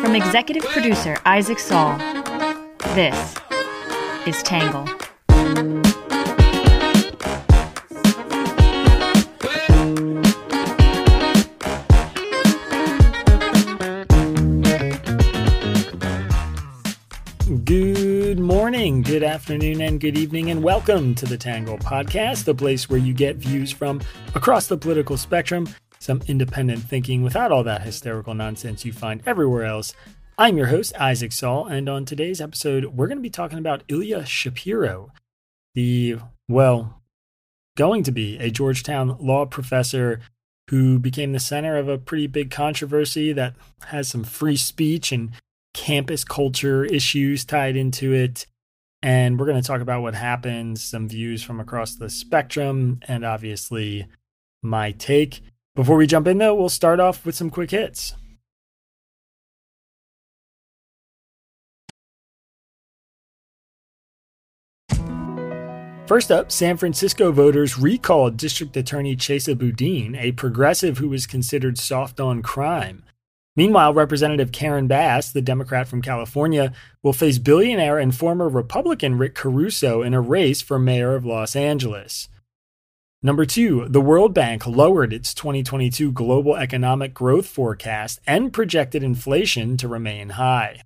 From executive producer Isaac Saul, this is Tangle. Good morning, good afternoon, and good evening, and welcome to the Tangle Podcast, the place where you get views from across the political spectrum, some independent thinking without all that hysterical nonsense you find everywhere else. I'm your host, Isaac Saul, and on today's episode, we're going to be talking about Ilya Shapiro, the, well, going to be a Georgetown law professor who became the center of a pretty big controversy that has some free speech and campus culture issues tied into it. And we're going to talk about what happened, some views from across the spectrum, and obviously my take. Before we jump in, though, we'll start off with some quick hits. First up, San Francisco voters recalled District Attorney Chesa Boudin, a progressive who was considered soft on crime. Meanwhile, Representative Karen Bass, the Democrat from California, will face billionaire and former Republican Rick Caruso in a race for mayor of Los Angeles. Number two, the World Bank lowered its 2022 global economic growth forecast and projected inflation to remain high.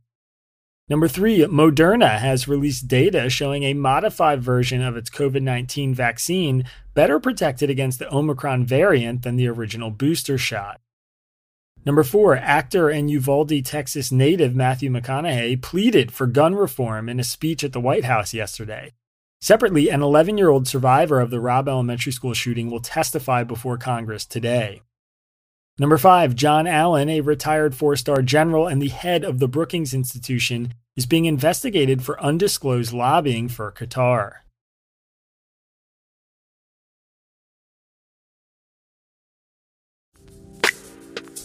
Number three, Moderna has released data showing a modified version of its COVID 19 vaccine better protected against the Omicron variant than the original booster shot. Number four, actor and Uvalde, Texas native Matthew McConaughey pleaded for gun reform in a speech at the White House yesterday. Separately, an 11 year old survivor of the Robb Elementary School shooting will testify before Congress today. Number five, John Allen, a retired four star general and the head of the Brookings Institution, is being investigated for undisclosed lobbying for Qatar.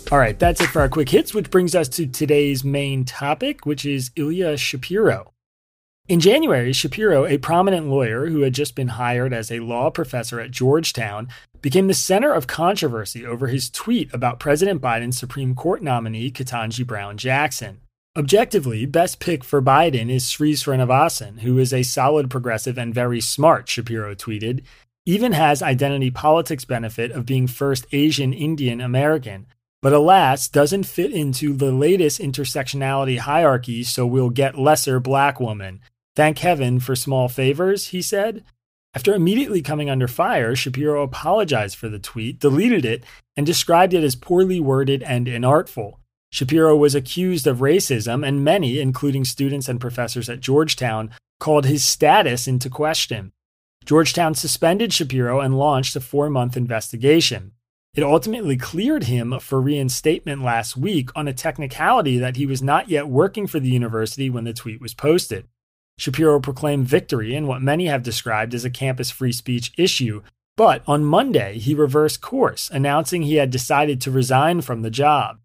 All right, that's it for our quick hits, which brings us to today's main topic, which is Ilya Shapiro. In January, Shapiro, a prominent lawyer who had just been hired as a law professor at Georgetown, became the center of controversy over his tweet about President Biden's Supreme Court nominee, Ketanji Brown Jackson. Objectively, best pick for Biden is Sri Srinivasan, who is a solid progressive and very smart, Shapiro tweeted, even has identity politics benefit of being first Asian Indian American, but alas, doesn't fit into the latest intersectionality hierarchy, so we'll get lesser black woman. Thank heaven for small favors, he said. After immediately coming under fire, Shapiro apologized for the tweet, deleted it, and described it as poorly worded and inartful. Shapiro was accused of racism, and many, including students and professors at Georgetown, called his status into question. Georgetown suspended Shapiro and launched a four month investigation. It ultimately cleared him for reinstatement last week on a technicality that he was not yet working for the university when the tweet was posted. Shapiro proclaimed victory in what many have described as a campus free speech issue, but on Monday he reversed course, announcing he had decided to resign from the job.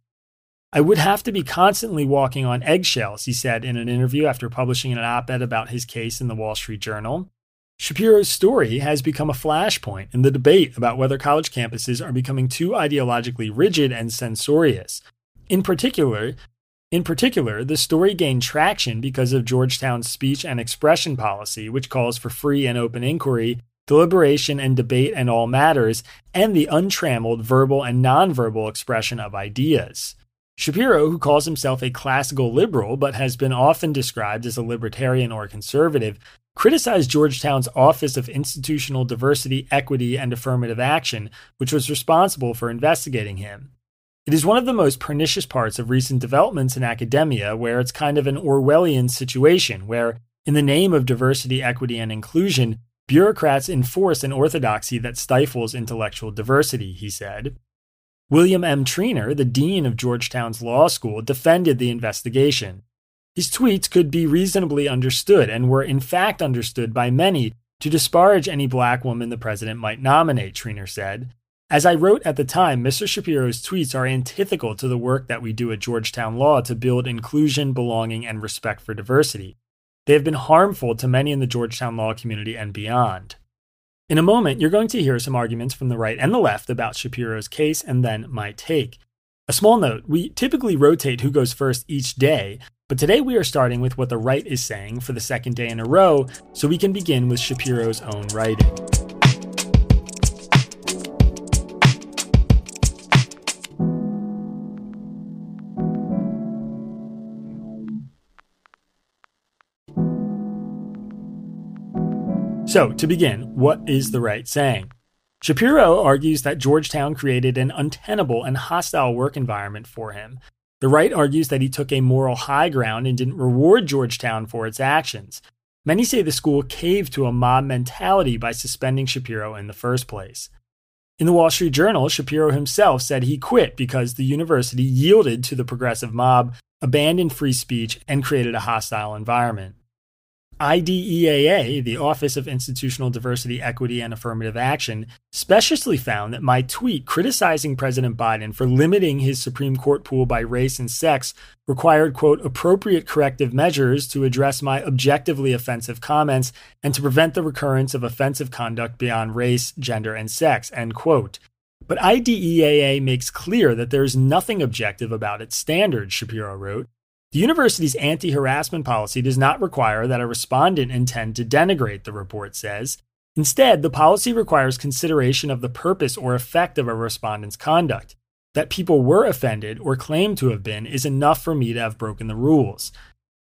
I would have to be constantly walking on eggshells, he said in an interview after publishing an op ed about his case in the Wall Street Journal. Shapiro's story has become a flashpoint in the debate about whether college campuses are becoming too ideologically rigid and censorious. In particular, in particular, the story gained traction because of Georgetown's speech and expression policy, which calls for free and open inquiry, deliberation and debate in all matters, and the untrammeled verbal and nonverbal expression of ideas. Shapiro, who calls himself a classical liberal but has been often described as a libertarian or conservative, criticized Georgetown's Office of Institutional Diversity, Equity, and Affirmative Action, which was responsible for investigating him. It is one of the most pernicious parts of recent developments in academia, where it's kind of an Orwellian situation, where, in the name of diversity, equity, and inclusion, bureaucrats enforce an orthodoxy that stifles intellectual diversity, he said. William M. Treanor, the dean of Georgetown's law school, defended the investigation. His tweets could be reasonably understood and were in fact understood by many to disparage any black woman the president might nominate, Treanor said. As I wrote at the time, Mr. Shapiro's tweets are antithetical to the work that we do at Georgetown Law to build inclusion, belonging, and respect for diversity. They have been harmful to many in the Georgetown law community and beyond. In a moment, you're going to hear some arguments from the right and the left about Shapiro's case and then my take. A small note we typically rotate who goes first each day, but today we are starting with what the right is saying for the second day in a row, so we can begin with Shapiro's own writing. So, to begin, what is the right saying? Shapiro argues that Georgetown created an untenable and hostile work environment for him. The right argues that he took a moral high ground and didn't reward Georgetown for its actions. Many say the school caved to a mob mentality by suspending Shapiro in the first place. In the Wall Street Journal, Shapiro himself said he quit because the university yielded to the progressive mob, abandoned free speech, and created a hostile environment. IDEAA, the Office of Institutional Diversity, Equity, and Affirmative Action, speciously found that my tweet criticizing President Biden for limiting his Supreme Court pool by race and sex required, quote, appropriate corrective measures to address my objectively offensive comments and to prevent the recurrence of offensive conduct beyond race, gender, and sex, end quote. But IDEAA makes clear that there is nothing objective about its standards, Shapiro wrote. The university's anti harassment policy does not require that a respondent intend to denigrate, the report says. Instead, the policy requires consideration of the purpose or effect of a respondent's conduct. That people were offended or claimed to have been is enough for me to have broken the rules.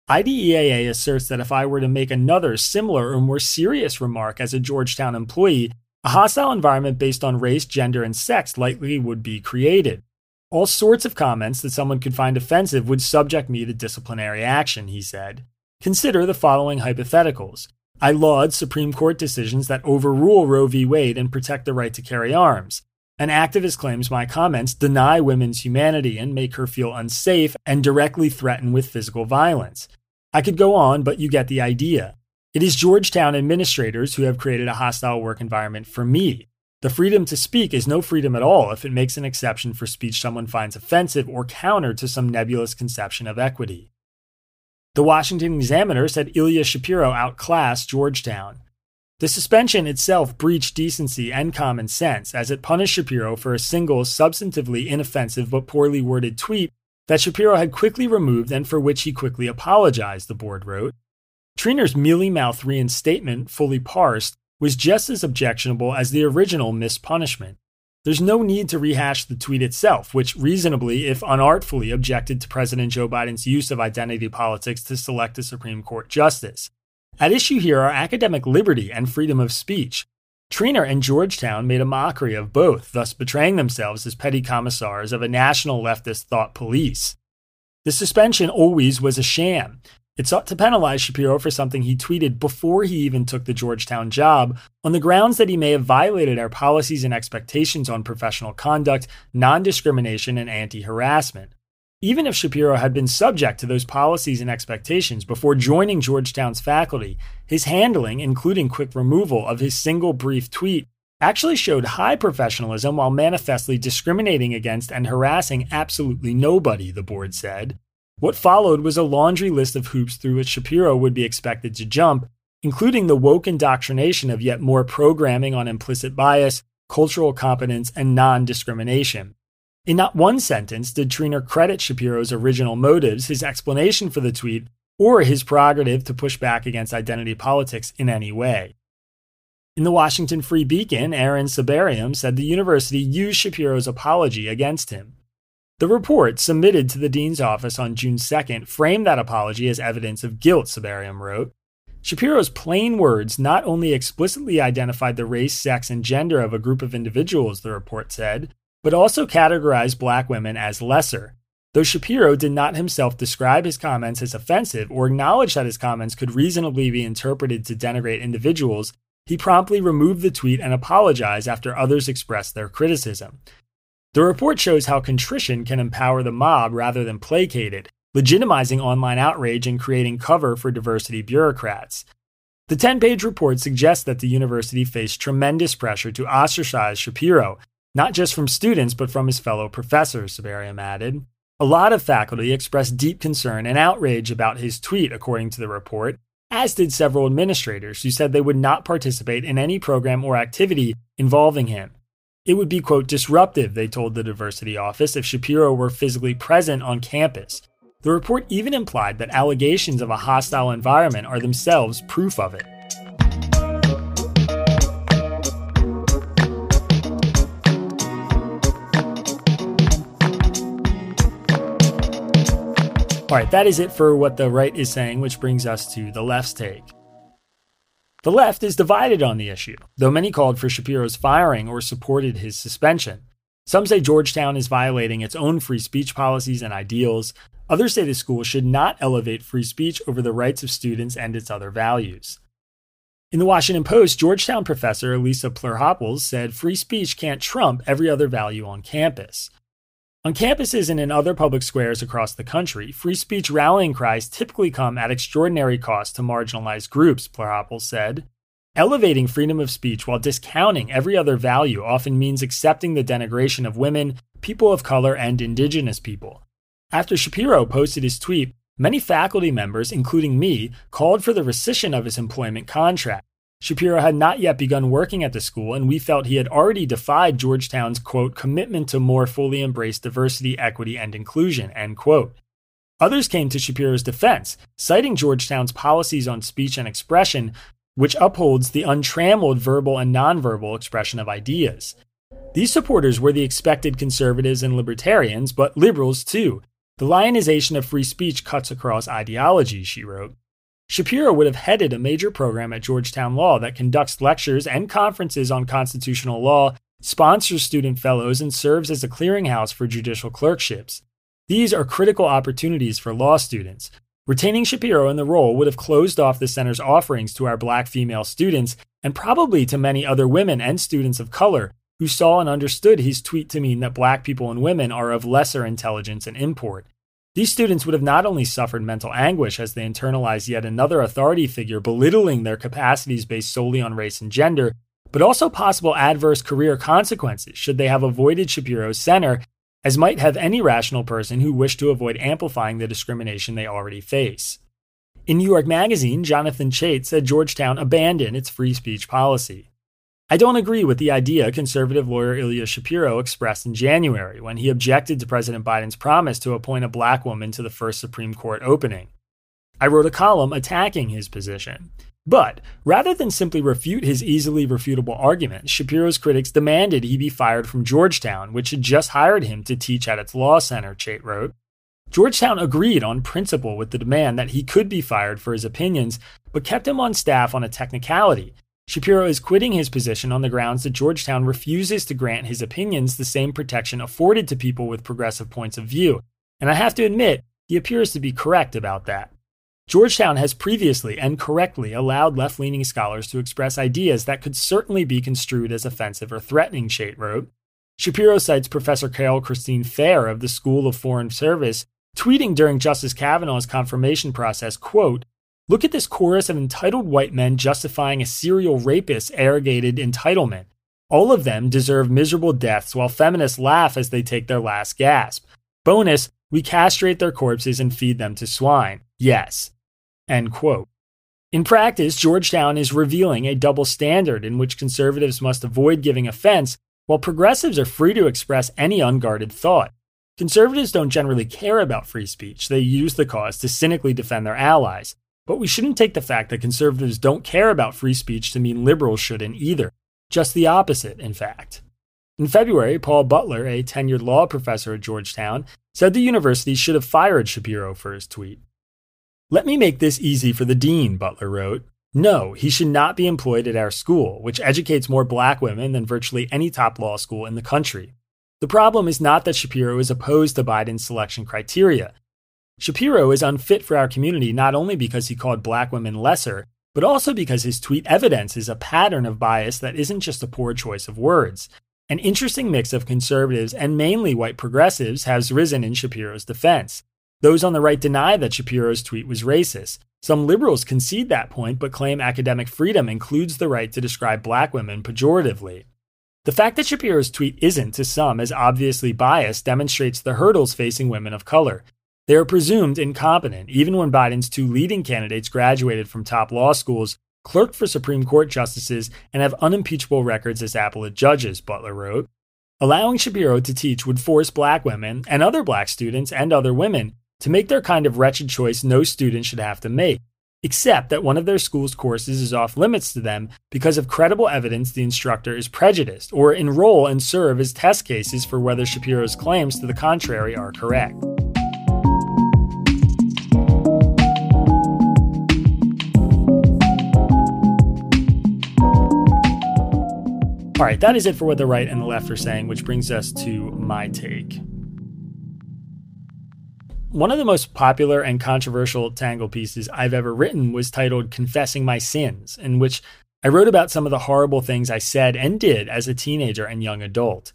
IDEAA asserts that if I were to make another similar or more serious remark as a Georgetown employee, a hostile environment based on race, gender, and sex likely would be created. All sorts of comments that someone could find offensive would subject me to disciplinary action, he said. Consider the following hypotheticals. I laud Supreme Court decisions that overrule Roe v. Wade and protect the right to carry arms. An activist claims my comments deny women's humanity and make her feel unsafe and directly threaten with physical violence. I could go on, but you get the idea. It is Georgetown administrators who have created a hostile work environment for me. The freedom to speak is no freedom at all if it makes an exception for speech someone finds offensive or counter to some nebulous conception of equity. The Washington Examiner said Ilya Shapiro outclassed Georgetown. The suspension itself breached decency and common sense, as it punished Shapiro for a single, substantively inoffensive but poorly worded tweet that Shapiro had quickly removed and for which he quickly apologized, the board wrote. Treanor's mealy mouthed reinstatement, fully parsed, was just as objectionable as the original mispunishment. There's no need to rehash the tweet itself, which reasonably, if unartfully, objected to President Joe Biden's use of identity politics to select a Supreme Court justice. At issue here are academic liberty and freedom of speech. Treanor and Georgetown made a mockery of both, thus betraying themselves as petty commissars of a national leftist thought police. The suspension always was a sham. It sought to penalize Shapiro for something he tweeted before he even took the Georgetown job on the grounds that he may have violated our policies and expectations on professional conduct, non discrimination, and anti harassment. Even if Shapiro had been subject to those policies and expectations before joining Georgetown's faculty, his handling, including quick removal of his single brief tweet, actually showed high professionalism while manifestly discriminating against and harassing absolutely nobody, the board said. What followed was a laundry list of hoops through which Shapiro would be expected to jump, including the woke indoctrination of yet more programming on implicit bias, cultural competence, and non discrimination. In not one sentence did Treanor credit Shapiro's original motives, his explanation for the tweet, or his prerogative to push back against identity politics in any way. In the Washington Free Beacon, Aaron Sibarium said the university used Shapiro's apology against him. The report submitted to the dean's office on June 2nd framed that apology as evidence of guilt, Sibarium wrote. Shapiro's plain words not only explicitly identified the race, sex, and gender of a group of individuals, the report said, but also categorized black women as lesser. Though Shapiro did not himself describe his comments as offensive or acknowledge that his comments could reasonably be interpreted to denigrate individuals, he promptly removed the tweet and apologized after others expressed their criticism. The report shows how contrition can empower the mob rather than placate it, legitimizing online outrage and creating cover for diversity bureaucrats. The 10 page report suggests that the university faced tremendous pressure to ostracize Shapiro, not just from students, but from his fellow professors, Sibarium added. A lot of faculty expressed deep concern and outrage about his tweet, according to the report, as did several administrators who said they would not participate in any program or activity involving him. It would be, quote, disruptive, they told the diversity office, if Shapiro were physically present on campus. The report even implied that allegations of a hostile environment are themselves proof of it. All right, that is it for what the right is saying, which brings us to the left's take. The left is divided on the issue, though many called for Shapiro's firing or supported his suspension. Some say Georgetown is violating its own free speech policies and ideals. Others say the school should not elevate free speech over the rights of students and its other values. In the Washington Post, Georgetown professor Elisa Plerhopples said free speech can't trump every other value on campus. On campuses and in other public squares across the country, free speech rallying cries typically come at extraordinary cost to marginalized groups, Plerhopples said. Elevating freedom of speech while discounting every other value often means accepting the denigration of women, people of color, and indigenous people. After Shapiro posted his tweet, many faculty members, including me, called for the rescission of his employment contract. Shapiro had not yet begun working at the school, and we felt he had already defied Georgetown's, quote, commitment to more fully embrace diversity, equity, and inclusion, end quote. Others came to Shapiro's defense, citing Georgetown's policies on speech and expression, which upholds the untrammeled verbal and nonverbal expression of ideas. These supporters were the expected conservatives and libertarians, but liberals too. The lionization of free speech cuts across ideology, she wrote. Shapiro would have headed a major program at Georgetown Law that conducts lectures and conferences on constitutional law, sponsors student fellows, and serves as a clearinghouse for judicial clerkships. These are critical opportunities for law students. Retaining Shapiro in the role would have closed off the center's offerings to our black female students and probably to many other women and students of color who saw and understood his tweet to mean that black people and women are of lesser intelligence and import. These students would have not only suffered mental anguish as they internalized yet another authority figure belittling their capacities based solely on race and gender, but also possible adverse career consequences should they have avoided Shapiro's center, as might have any rational person who wished to avoid amplifying the discrimination they already face. In New York Magazine, Jonathan Chait said Georgetown abandoned its free speech policy. I don't agree with the idea conservative lawyer Ilya Shapiro expressed in January when he objected to President Biden's promise to appoint a black woman to the first Supreme Court opening. I wrote a column attacking his position. But rather than simply refute his easily refutable argument, Shapiro's critics demanded he be fired from Georgetown, which had just hired him to teach at its law center, Chait wrote. Georgetown agreed on principle with the demand that he could be fired for his opinions, but kept him on staff on a technicality Shapiro is quitting his position on the grounds that Georgetown refuses to grant his opinions the same protection afforded to people with progressive points of view. And I have to admit, he appears to be correct about that. Georgetown has previously and correctly allowed left leaning scholars to express ideas that could certainly be construed as offensive or threatening, Chait wrote. Shapiro cites Professor Carol Christine Fair of the School of Foreign Service tweeting during Justice Kavanaugh's confirmation process, quote, Look at this chorus of entitled white men justifying a serial rapist's arrogated entitlement. All of them deserve miserable deaths while feminists laugh as they take their last gasp. Bonus, we castrate their corpses and feed them to swine. Yes. End quote. In practice, Georgetown is revealing a double standard in which conservatives must avoid giving offense, while progressives are free to express any unguarded thought. Conservatives don't generally care about free speech, they use the cause to cynically defend their allies. But we shouldn't take the fact that conservatives don't care about free speech to mean liberals shouldn't either. Just the opposite, in fact. In February, Paul Butler, a tenured law professor at Georgetown, said the university should have fired Shapiro for his tweet. Let me make this easy for the dean, Butler wrote. No, he should not be employed at our school, which educates more black women than virtually any top law school in the country. The problem is not that Shapiro is opposed to Biden's selection criteria. Shapiro is unfit for our community not only because he called black women lesser, but also because his tweet evidences a pattern of bias that isn't just a poor choice of words. An interesting mix of conservatives and mainly white progressives has risen in Shapiro's defense. Those on the right deny that Shapiro's tweet was racist. Some liberals concede that point but claim academic freedom includes the right to describe black women pejoratively. The fact that Shapiro's tweet isn't, to some, as obviously biased demonstrates the hurdles facing women of color. They are presumed incompetent, even when Biden's two leading candidates graduated from top law schools, clerked for Supreme Court justices, and have unimpeachable records as appellate judges, Butler wrote. Allowing Shapiro to teach would force black women and other black students and other women to make their kind of wretched choice no student should have to make, except that one of their school's courses is off limits to them because of credible evidence the instructor is prejudiced, or enroll and serve as test cases for whether Shapiro's claims to the contrary are correct. All right, that is it for what the right and the left are saying, which brings us to my take. One of the most popular and controversial Tangle pieces I've ever written was titled Confessing My Sins, in which I wrote about some of the horrible things I said and did as a teenager and young adult.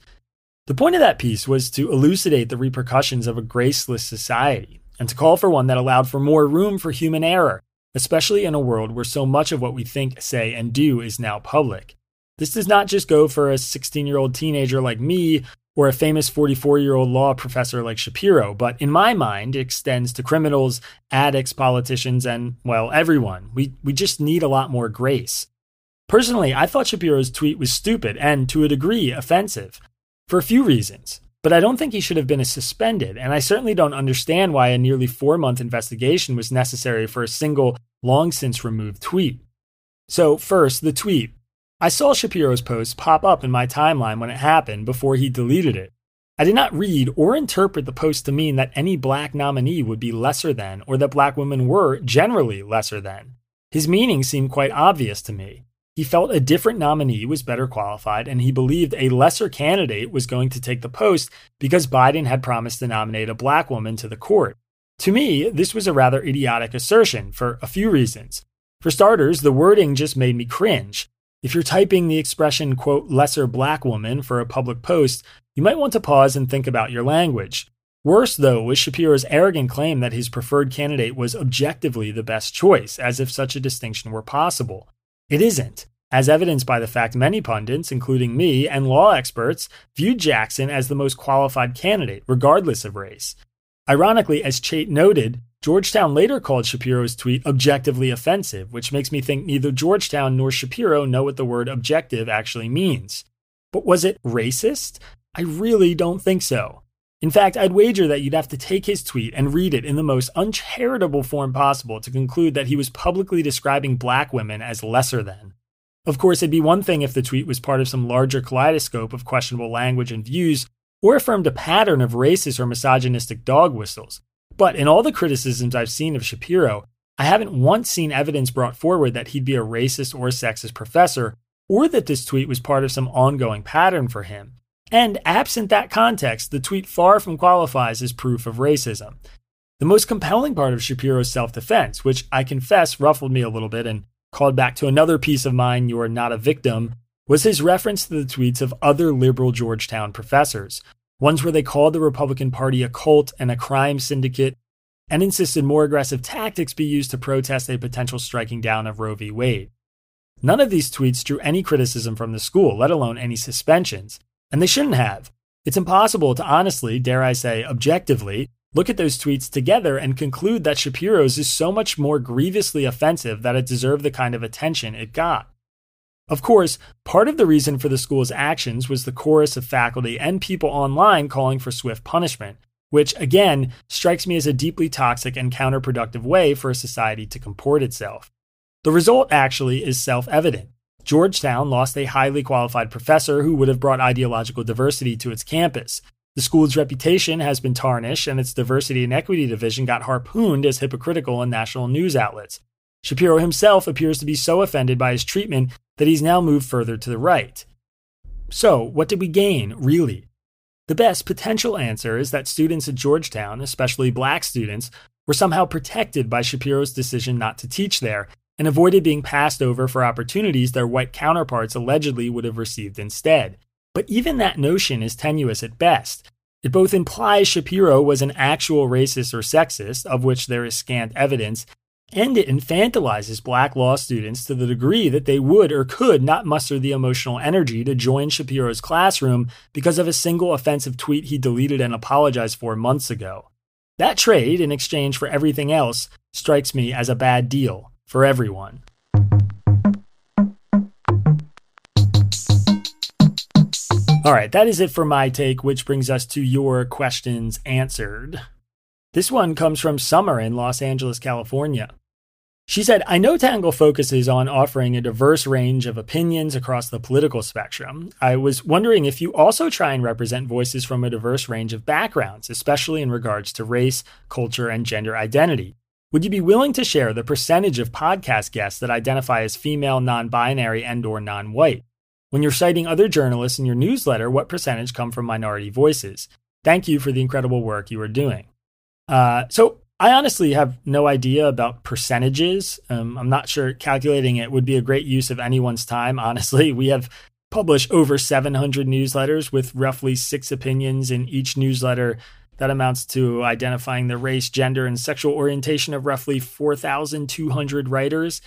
The point of that piece was to elucidate the repercussions of a graceless society and to call for one that allowed for more room for human error, especially in a world where so much of what we think, say, and do is now public. This does not just go for a 16 year old teenager like me or a famous 44 year old law professor like Shapiro, but in my mind, it extends to criminals, addicts, politicians, and, well, everyone. We, we just need a lot more grace. Personally, I thought Shapiro's tweet was stupid and, to a degree, offensive for a few reasons. But I don't think he should have been suspended, and I certainly don't understand why a nearly four month investigation was necessary for a single, long since removed tweet. So, first, the tweet. I saw Shapiro's post pop up in my timeline when it happened before he deleted it. I did not read or interpret the post to mean that any black nominee would be lesser than or that black women were generally lesser than. His meaning seemed quite obvious to me. He felt a different nominee was better qualified, and he believed a lesser candidate was going to take the post because Biden had promised to nominate a black woman to the court. To me, this was a rather idiotic assertion for a few reasons. For starters, the wording just made me cringe. If you're typing the expression, quote, lesser black woman for a public post, you might want to pause and think about your language. Worse, though, was Shapiro's arrogant claim that his preferred candidate was objectively the best choice, as if such a distinction were possible. It isn't, as evidenced by the fact many pundits, including me and law experts, viewed Jackson as the most qualified candidate, regardless of race. Ironically, as Chait noted, Georgetown later called Shapiro's tweet objectively offensive, which makes me think neither Georgetown nor Shapiro know what the word objective actually means. But was it racist? I really don't think so. In fact, I'd wager that you'd have to take his tweet and read it in the most uncharitable form possible to conclude that he was publicly describing black women as lesser than. Of course, it'd be one thing if the tweet was part of some larger kaleidoscope of questionable language and views, or affirmed a pattern of racist or misogynistic dog whistles. But in all the criticisms I've seen of Shapiro, I haven't once seen evidence brought forward that he'd be a racist or sexist professor, or that this tweet was part of some ongoing pattern for him. And absent that context, the tweet far from qualifies as proof of racism. The most compelling part of Shapiro's self defense, which I confess ruffled me a little bit and called back to another piece of mine, You Are Not a Victim, was his reference to the tweets of other liberal Georgetown professors, ones where they called the Republican Party a cult and a crime syndicate, and insisted more aggressive tactics be used to protest a potential striking down of Roe v. Wade. None of these tweets drew any criticism from the school, let alone any suspensions, and they shouldn't have. It's impossible to honestly, dare I say, objectively, look at those tweets together and conclude that Shapiro's is so much more grievously offensive that it deserved the kind of attention it got. Of course, part of the reason for the school's actions was the chorus of faculty and people online calling for swift punishment, which, again, strikes me as a deeply toxic and counterproductive way for a society to comport itself. The result, actually, is self evident. Georgetown lost a highly qualified professor who would have brought ideological diversity to its campus. The school's reputation has been tarnished, and its diversity and equity division got harpooned as hypocritical in national news outlets. Shapiro himself appears to be so offended by his treatment that he's now moved further to the right. So, what did we gain, really? The best potential answer is that students at Georgetown, especially black students, were somehow protected by Shapiro's decision not to teach there and avoided being passed over for opportunities their white counterparts allegedly would have received instead. But even that notion is tenuous at best. It both implies Shapiro was an actual racist or sexist, of which there is scant evidence, and it infantilizes black law students to the degree that they would or could not muster the emotional energy to join Shapiro's classroom because of a single offensive tweet he deleted and apologized for months ago. That trade, in exchange for everything else, strikes me as a bad deal for everyone. All right, that is it for my take, which brings us to your questions answered. This one comes from Summer in Los Angeles, California. She said, I know Tangle focuses on offering a diverse range of opinions across the political spectrum. I was wondering if you also try and represent voices from a diverse range of backgrounds, especially in regards to race, culture, and gender identity. Would you be willing to share the percentage of podcast guests that identify as female, non-binary, and or non-white? When you're citing other journalists in your newsletter, what percentage come from minority voices? Thank you for the incredible work you are doing. Uh, so I honestly have no idea about percentages. Um, I'm not sure calculating it would be a great use of anyone's time. Honestly, we have published over 700 newsletters with roughly six opinions in each newsletter. That amounts to identifying the race, gender, and sexual orientation of roughly 4,200 writers.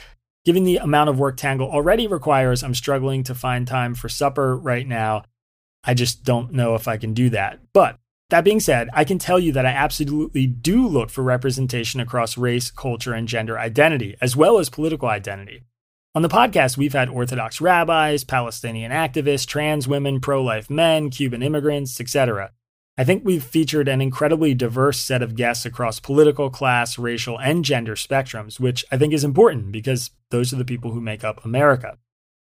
Given the amount of work Tangle already requires, I'm struggling to find time for supper right now. I just don't know if I can do that. But that being said, I can tell you that I absolutely do look for representation across race, culture, and gender identity, as well as political identity. On the podcast, we've had Orthodox rabbis, Palestinian activists, trans women, pro life men, Cuban immigrants, etc. I think we've featured an incredibly diverse set of guests across political, class, racial, and gender spectrums, which I think is important because those are the people who make up America.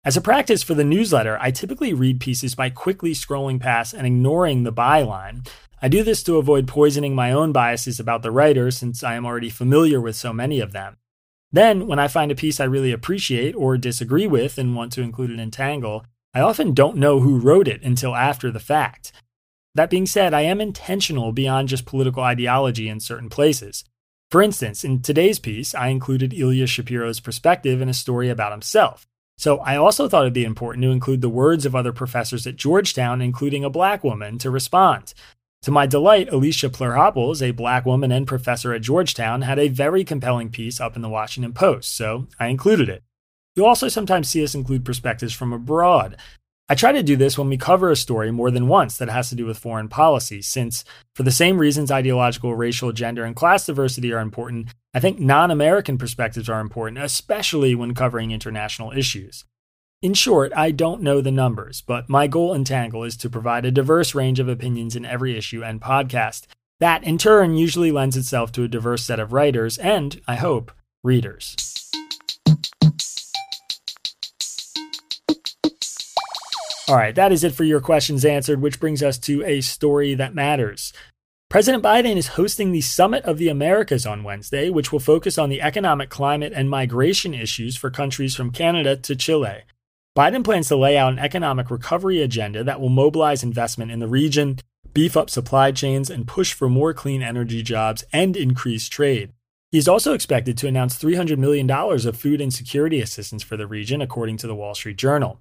As a practice for the newsletter, I typically read pieces by quickly scrolling past and ignoring the byline. I do this to avoid poisoning my own biases about the writer since I am already familiar with so many of them. Then, when I find a piece I really appreciate or disagree with and want to include it in Tangle, I often don't know who wrote it until after the fact. That being said, I am intentional beyond just political ideology in certain places. For instance, in today's piece, I included Ilya Shapiro's perspective in a story about himself. So I also thought it'd be important to include the words of other professors at Georgetown, including a black woman, to respond. To my delight, Alicia Plerhopples, a black woman and professor at Georgetown, had a very compelling piece up in the Washington Post, so I included it. You'll also sometimes see us include perspectives from abroad. I try to do this when we cover a story more than once that has to do with foreign policy, since, for the same reasons ideological, racial, gender, and class diversity are important, I think non American perspectives are important, especially when covering international issues. In short, I don't know the numbers, but my goal in Tangle is to provide a diverse range of opinions in every issue and podcast. That, in turn, usually lends itself to a diverse set of writers and, I hope, readers. All right, that is it for your questions answered, which brings us to a story that matters. President Biden is hosting the Summit of the Americas on Wednesday, which will focus on the economic climate and migration issues for countries from Canada to Chile. Biden plans to lay out an economic recovery agenda that will mobilize investment in the region, beef up supply chains, and push for more clean energy jobs and increase trade. He is also expected to announce $300 million of food insecurity assistance for the region, according to the Wall Street Journal.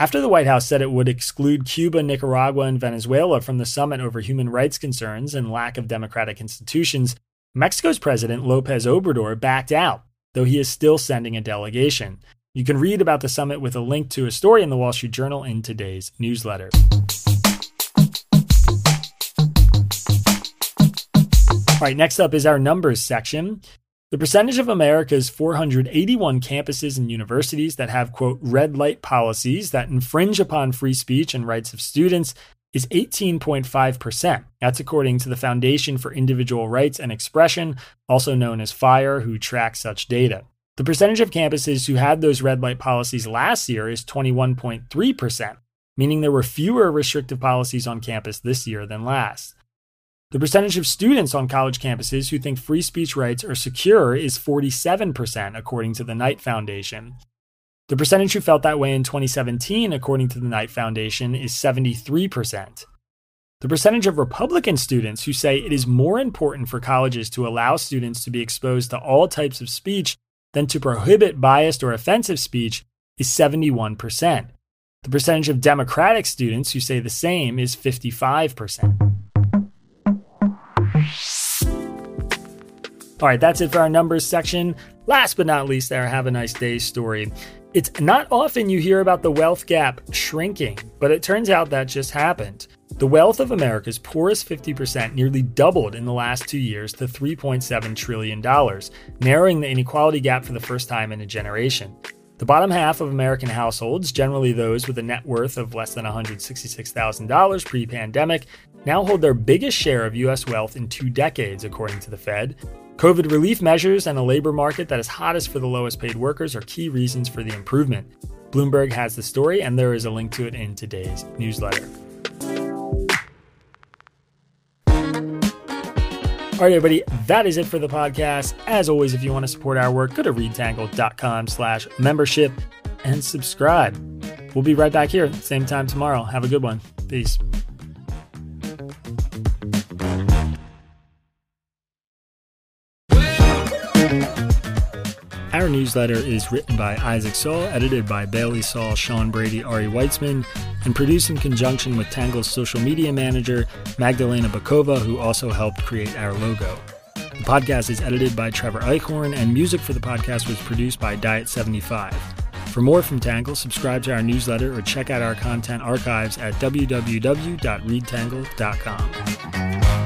After the White House said it would exclude Cuba, Nicaragua, and Venezuela from the summit over human rights concerns and lack of democratic institutions, Mexico's President Lopez Obrador backed out, though he is still sending a delegation. You can read about the summit with a link to a story in the Wall Street Journal in today's newsletter. All right, next up is our numbers section. The percentage of America's 481 campuses and universities that have, quote, red light policies that infringe upon free speech and rights of students is 18.5%. That's according to the Foundation for Individual Rights and Expression, also known as FIRE, who tracks such data. The percentage of campuses who had those red light policies last year is 21.3%, meaning there were fewer restrictive policies on campus this year than last. The percentage of students on college campuses who think free speech rights are secure is 47%, according to the Knight Foundation. The percentage who felt that way in 2017, according to the Knight Foundation, is 73%. The percentage of Republican students who say it is more important for colleges to allow students to be exposed to all types of speech than to prohibit biased or offensive speech is 71%. The percentage of Democratic students who say the same is 55%. All right, that's it for our numbers section. Last but not least, our Have a Nice Day story. It's not often you hear about the wealth gap shrinking, but it turns out that just happened. The wealth of America's poorest 50% nearly doubled in the last two years to $3.7 trillion, narrowing the inequality gap for the first time in a generation. The bottom half of American households, generally those with a net worth of less than $166,000 pre pandemic, now hold their biggest share of U.S. wealth in two decades, according to the Fed. COVID relief measures and a labor market that is hottest for the lowest paid workers are key reasons for the improvement. Bloomberg has the story, and there is a link to it in today's newsletter. All right, everybody, that is it for the podcast. As always, if you want to support our work, go to readtangle.com slash membership and subscribe. We'll be right back here, same time tomorrow. Have a good one. Peace. Our newsletter is written by Isaac Saul, edited by Bailey Saul, Sean Brady, Ari Weitzman, and produced in conjunction with Tangle's social media manager, Magdalena Bokova, who also helped create our logo. The podcast is edited by Trevor Eichhorn, and music for the podcast was produced by Diet75. For more from Tangle, subscribe to our newsletter or check out our content archives at www.readtangle.com.